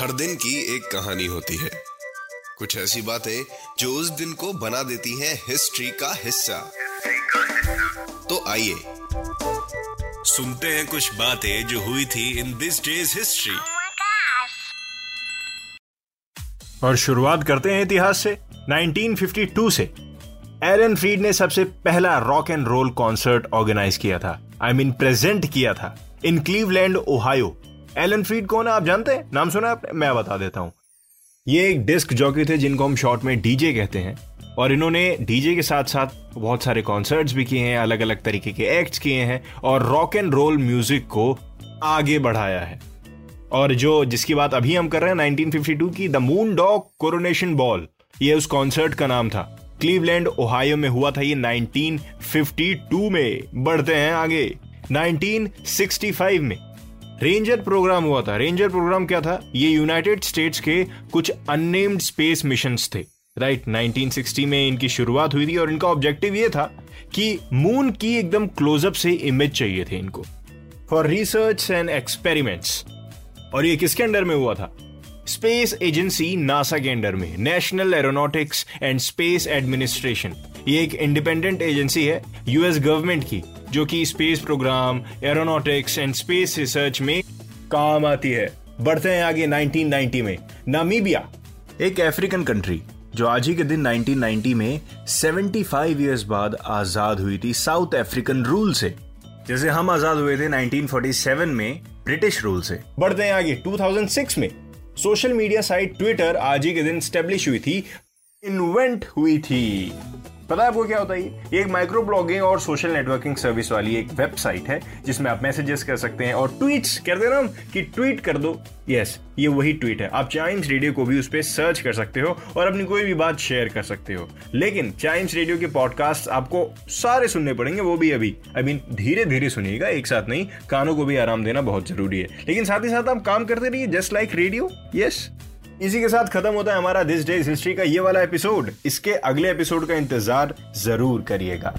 हर दिन की एक कहानी होती है। कुछ ऐसी बातें जो उस दिन को बना देती हैं हिस्ट्री का हिस्सा। तो आइए सुनते हैं कुछ बातें जो हुई थी इन दिस डेज़ हिस्ट्री. और शुरुआत करते हैं इतिहास से 1952 से। एलन फ्रीड ने सबसे पहला rock and roll concert organize किया था I I mean mean, present किया था in Cleveland Ohio. Alan Freed कौन है, आप जानते हैं? नाम सुना है आपने? मैं बता देता हूँ। ये एक डिस्क जॉकी थे जिनको हम शॉर्ट में डीजे कहते हैं। और इन्होंने डीजे के साथ साथ बहुत सारे कॉन्सर्ट्स भी किए हैं अलग अलग तरीके के एक्ट्स किए हैं, और रॉक एंड रोल म्यूज़िक को आगे बढ़ाया है। और जो, जिसकी बात अभी हम कर रहे हैं 1952 की the Moon Dog Coronation Ball ये उस कॉन्सर्ट का नाम था। क्लीवलैंड ओहायो में हुआ था ये 1952 में। बढ़ते हैं आगे। 1965 में। रेंजर प्रोग्राम हुआ था। रेंजर प्रोग्राम क्या था? ये यूनाइटेड स्टेट्स के कुछ अननेम्ड स्पेस मिशन थे। राइट right, 1960 में इनकी शुरुआत हुई थी और इनका ऑब्जेक्टिव ये था कि मून की एकदम क्लोजअप से इमेज चाहिए थे इनको। फॉर रिसर्च एंड एक्सपेरिमेंट्स और ये किसके अंडर में हुआ था? स्पेस एजेंसी नासा के अंडर में National Aeronautics and Space Administration ये एक इंडिपेंडेंट एजेंसी है यूएस गवर्नमेंट की, जो कि space program aeronautics and space research में काम आती है। बढ़ते हैं आगे 1990 में। नामीबिया एक अफ्रीकन कंट्री जो आज ही के दिन 1990 में 75 इयर्स बाद आज़ाद हुई थी साउथ अफ्रीकन रूल से। जैसे हम आज़ाद हुए थे 1947 में ब्रिटिश रूल से। बढ़ते हैं आगे 2006 में। सोशल मीडिया साइट ट्विटर आज ही के दिन स्टेब्लिश हुई थी। इन्वेंट हुई थी। पता है आपको क्या होता है? ये एक माइक्रो ब्लॉगिंग और सोशल नेटवर्किंग सर्विस वाली एक वेबसाइट है, जिसमें आप मैसेजेस कर सकते हैं और ट्वीट्स कहते हैं ना हम, कि ट्वीट कर दो। यस ये वही ट्वीट है। आप चाइम्स रेडियो को भी उस पर सर्च कर सकते हो और अपनी कोई भी बात शेयर कर सकते हो। लेकिन चाइम्स रेडियो के पॉडकास्ट आपको सारे सुनने पड़ेंगे, वो भी अभी। आई मीन धीरे धीरे सुनिएगा, एक साथ नहीं, कानों को भी आराम देना बहुत ज़रूरी है। लेकिन साथ ही साथ आप काम करते रहिए जस्ट लाइक रेडियो यस इसी के साथ खत्म होता है हमारा दिस डेज़ हिस्ट्री का ये वाला एपिसोड इसके अगले एपिसोड का इंतज़ार ज़रूर करिएगा।